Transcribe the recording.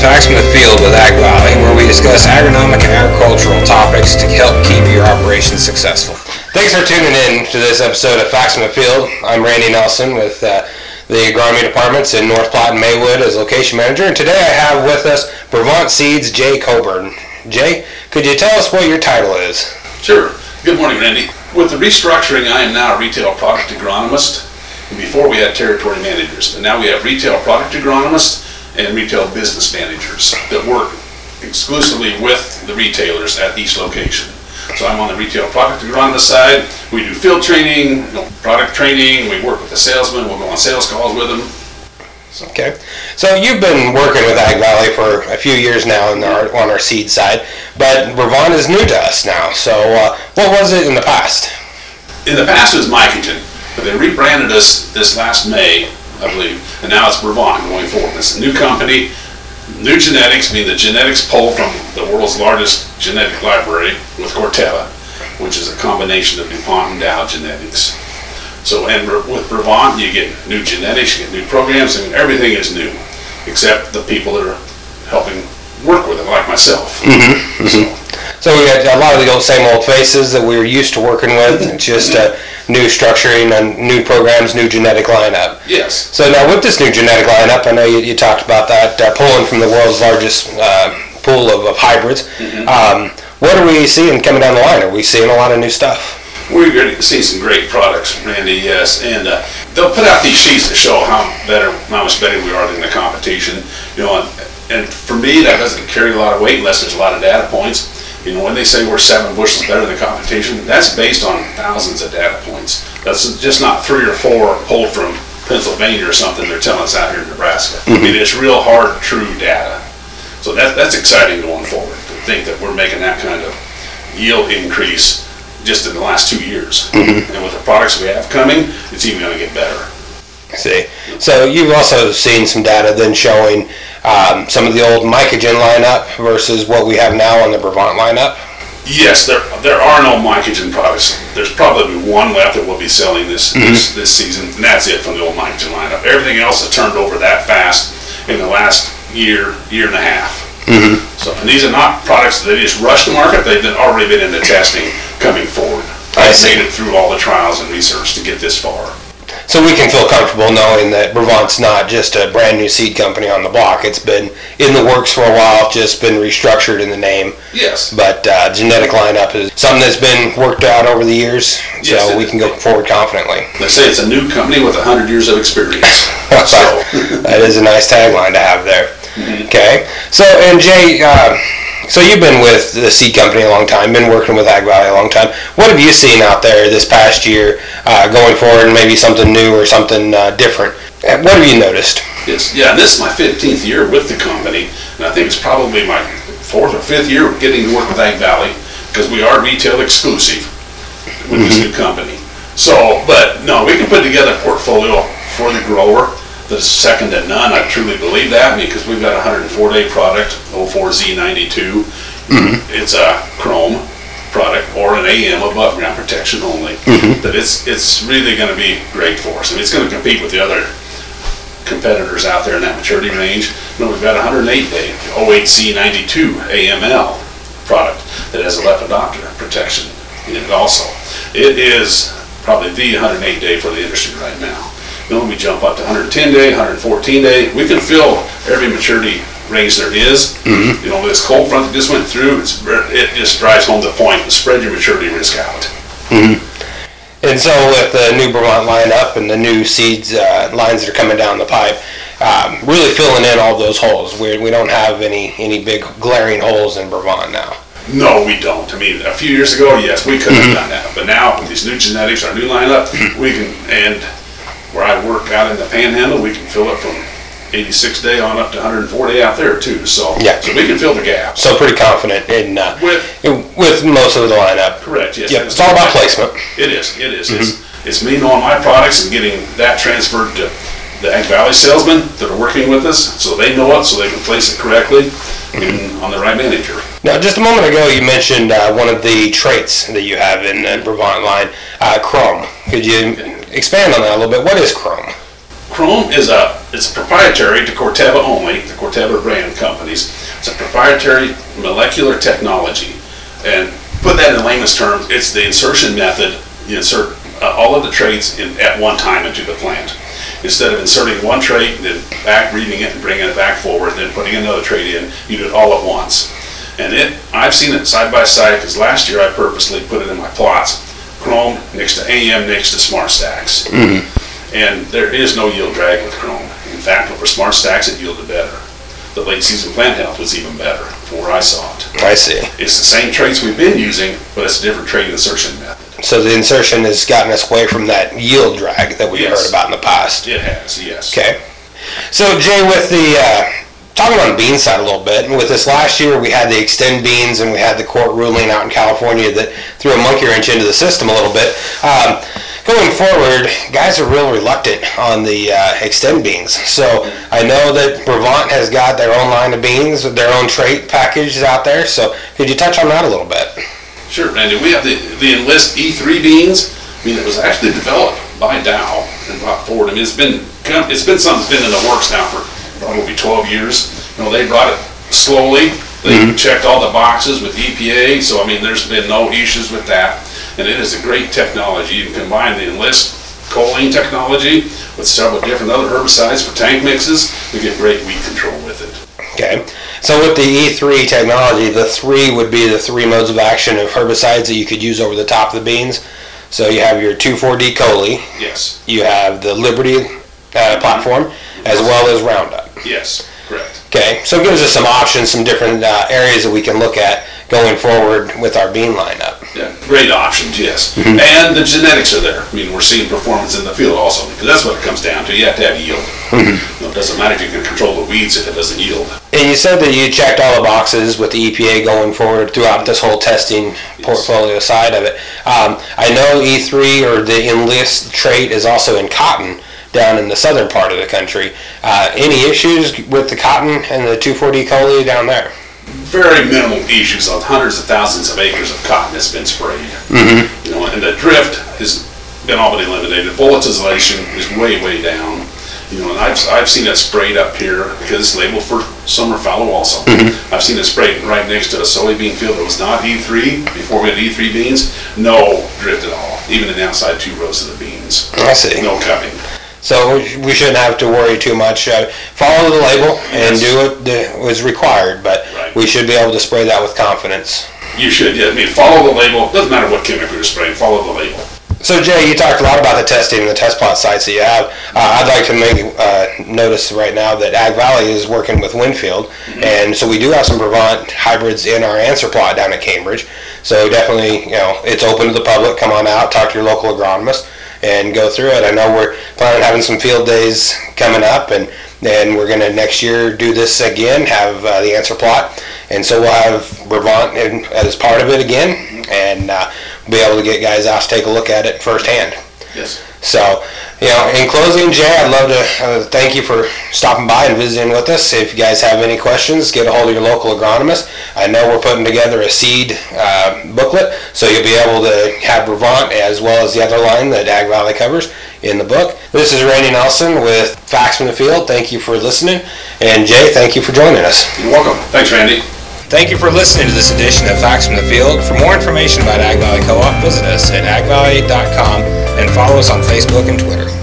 Facts from the Field with Ag Valley, where we discuss agronomic and agricultural topics to help keep your operations successful. Thanks for tuning in to this episode of Facts from the Field. I'm Randy Nelson with uh, the agronomy departments in North Platte and Maywood as location manager, and today I have with us Brevant Seeds Jay Coburn. Jay, could you tell us what your title is? Sure. Good morning, Randy. With the restructuring, I am now a retail product agronomist. Before we had territory managers, but now we have retail product agronomists and retail business managers that work exclusively with the retailers at each location. So I'm on the retail product agronomist side. We do field training, product training, we work with the salesmen, we'll go on sales calls with them. Okay, so you've been working with Ag Valley for a few years now on our, on our seed side, but Brevant is new to us now. So uh, what was it in the past? In the past, it was Mycogen, but they rebranded us this last May, I believe, and now it's Brevant going forward. It's a new company, new genetics, mean the genetics pull from the world's largest genetic library with Corteva, which is a combination of DuPont and Dow genetics. So, and with Brevant, you get new genetics, you get new programs, and everything is new, except the people that are helping work with it, like myself. Mm-hmm. So, so we got a lot of the old same old faces that we were used to working with. It's just a new structuring and new programs, new genetic lineup. Yes. So now with this new genetic lineup, I know you, you talked about that uh, pulling from the world's largest uh, pool of, of hybrids. Mm-hmm. Um, what are we seeing coming down the line? Are we seeing a lot of new stuff? We're going to see some great products, Randy. Yes, and uh, they'll put out these sheets that show how better, how much better we are than the competition. You know, and, and for me, that doesn't carry a lot of weight unless there's a lot of data points. You know, when they say we're seven bushels better than competition, that's based on thousands of data points. That's just not three or four pulled from Pennsylvania or something they're telling us out here in Nebraska. Mm-hmm. I mean, it's real hard, true data. So that, that's exciting going forward to think that we're making that kind of yield increase just in the last two years. Mm-hmm. And with the products we have coming, it's even going to get better. See, so you've also seen some data then showing um, some of the old Mycogen lineup versus what we have now on the Brevant lineup? Yes, there there are no Mycogen products. There's probably one left that we'll be selling this mm-hmm. this, this, season, and that's it from the old Mycogen lineup. Everything else has turned over that fast in the last year, year and a half. Mm-hmm. So, and these are not products that they just rushed to market. They've been, already been in the testing coming forward. I made it through all the trials and research to get this far so we can feel comfortable knowing that Brevant's not just a brand new seed company on the block. It's been in the works for a while, just been restructured in the name. Yes. But uh, genetic lineup is something that's been worked out over the years, so yes, we can go forward confidently. They say it's a new company with 100 years of experience. so. that is a nice tagline to have there. Mm-hmm. Okay. So, and Jay, uh, so you've been with the seed company a long time, been working with Ag Valley a long time. What have you seen out there this past year uh, going forward, and maybe something new or something uh, different? Uh, what have you noticed? Yes, yeah, this is my 15th year with the company, and I think it's probably my fourth or fifth year getting to work with Ag Valley because we are retail exclusive with mm-hmm. this new company. So, but no, we can put together a portfolio for the grower that's second to none. I truly believe that because we've got a 104 day product, 04Z92. Mm-hmm. It's a Qrome product or an AM above ground protection only. Mm-hmm. That it's it's really going to be great for us. I mean, it's going to compete with the other competitors out there in that maturity range. No, we've got a 108 day 08C92 AML product that has a lepidoptera protection in it also. It is probably the 108 day for the industry right now. We jump up to 110 day, 114 day. We can fill every maturity range there is. Mm-hmm. You know, this cold front that just went through, it's, it just drives home the point. Spread your maturity risk out. Mm-hmm. And so with the new Brevant lineup and the new seeds uh, lines that are coming down the pipe, um, really filling in all those holes. We, we don't have any, any big glaring holes in Brevant now. No, we don't. I mean, a few years ago, yes, we could have mm-hmm. done that. But now, with these new genetics, our new lineup, mm-hmm. we can, and where I work out in the panhandle, we can fill it from 86 day on up to 104 day out there too. So, yeah. so we can fill the gaps. So pretty confident in uh, with with most of the lineup. Correct. Yes. Yep. It's all about placement. It is. It is. Mm-hmm. It's it's me knowing my products and getting that transferred to the Ag Valley salesmen that are working with us, so they know it, so they can place it correctly mm-hmm. on the right manager. Now, just a moment ago, you mentioned uh, one of the traits that you have in the Brevant line, uh, Qrome. Could you expand on that a little bit? What is Qrome? Qrome is a, it's proprietary to Corteva only, the Corteva brand companies. It's a proprietary molecular technology. And put that in layman's terms, it's the insertion method. You insert uh, all of the traits in, at one time into the plant. Instead of inserting one trait, then back reading it and bringing it back forward, then putting another trait in, you do it all at once. And it, I've seen it side by side, because last year I purposely put it in my plots. Qrome next to AM, next to SmartStax. And there is no yield drag with Qrome. In fact, over SmartStax, it yielded better. The late season plant health was even better from where I saw it. I see. It's the same traits we've been using, but it's a different trait insertion method. So the insertion has gotten us away from that yield drag that we Yes. heard about in the past. It has, yes. Okay. So Jay, with the uh, talking about the bean side a little bit, and with this last year, we had the Xtend beans, and we had the court ruling out in California that threw a monkey wrench into the system a little bit. Um, going forward, guys are real reluctant on the uh, Xtend beans. So I know that Brevant has got their own line of beans, with their own trait packages out there. So could you touch on that a little bit? Sure, Randy. We have the, the Enlist E3 beans. I mean, it was actually developed by Dow and brought forward. I mean, it's been, it's been something that's been in the works now for probably 12 years. You know, they brought it slowly. They checked all the boxes with EPA, so I mean, there's been no issues with that. And it is a great technology. You can combine the Enlist choline technology with several different other herbicides for tank mixes. We get great weed control with it. Okay. So with the E3 technology, the three would be the three modes of action of herbicides that you could use over the top of the beans. So you have your 2,4-D choline, Yes, you have the Liberty uh, platform, as well as Roundup. Yes, correct. Okay, so it gives us some options, some different uh, areas that we can look at going forward with our bean lineup. Yeah, great options, yes. And the genetics are there. I mean, we're seeing performance in the field also, because that's what it comes down to. You have to have yield. You know, It doesn't matter if you can control the weeds if it doesn't yield. And you said that you checked all the boxes with the EPA going forward throughout this whole testing portfolio side of it. Um, I know E3 or the Enlist trait is also in cotton down in the southern part of the country. Uh, any issues with the cotton and the 2,4-D choline down there? Very minimal issues on hundreds of thousands of acres of cotton that's been sprayed. You know, and the drift has been all but eliminated. Volatilization is way, way down. You know, and I've, I've seen it sprayed up here because it's labeled for summer fallow also. I've seen it sprayed right next to a soybean field that was not E3, before we had E3 beans. No drift at all, even in the outside two rows of the beans. I see. No cutting. So we- shouldn't have to worry too much. Uh, follow the label and Yes. do what the- was required, but Right. we should be able to spray that with confidence. You should, yeah, I mean, follow the label, doesn't matter what chemical you're spraying, follow the label. So Jay, you talked a lot about the testing and the test plot sites that you have. Uh, I'd like to make uh, notice right now that Ag Valley is working with Winfield, and so we do have some Brevant hybrids in our answer plot down at Cambridge. So definitely, you know, it's open to the public. Come on out, talk to your local agronomist, and go through it. I know we're planning on having some field days coming up, and then we're gonna next year do this again, have uh, the answer plot, and so we'll have Brevant in, as part of it again, and uh, be able to get guys out to take a look at it firsthand. Yes. So, you know, in closing, Jay, I'd love to uh, thank you for stopping by and visiting with us. If you guys have any questions, get a hold of your local agronomist. I know we're putting together a seed uh, booklet, so you'll be able to have Brevant as well as the other line that Ag Valley covers in the book. This is Randy Nelson with Facts from the Field. Thank you for listening. And Jay, thank you for joining us. You're welcome. Thanks, Randy. Thank you for listening to this edition of Facts from the Field. For more information about Ag Valley Co-op, visit us at agvalley.com and follow us on Facebook and Twitter.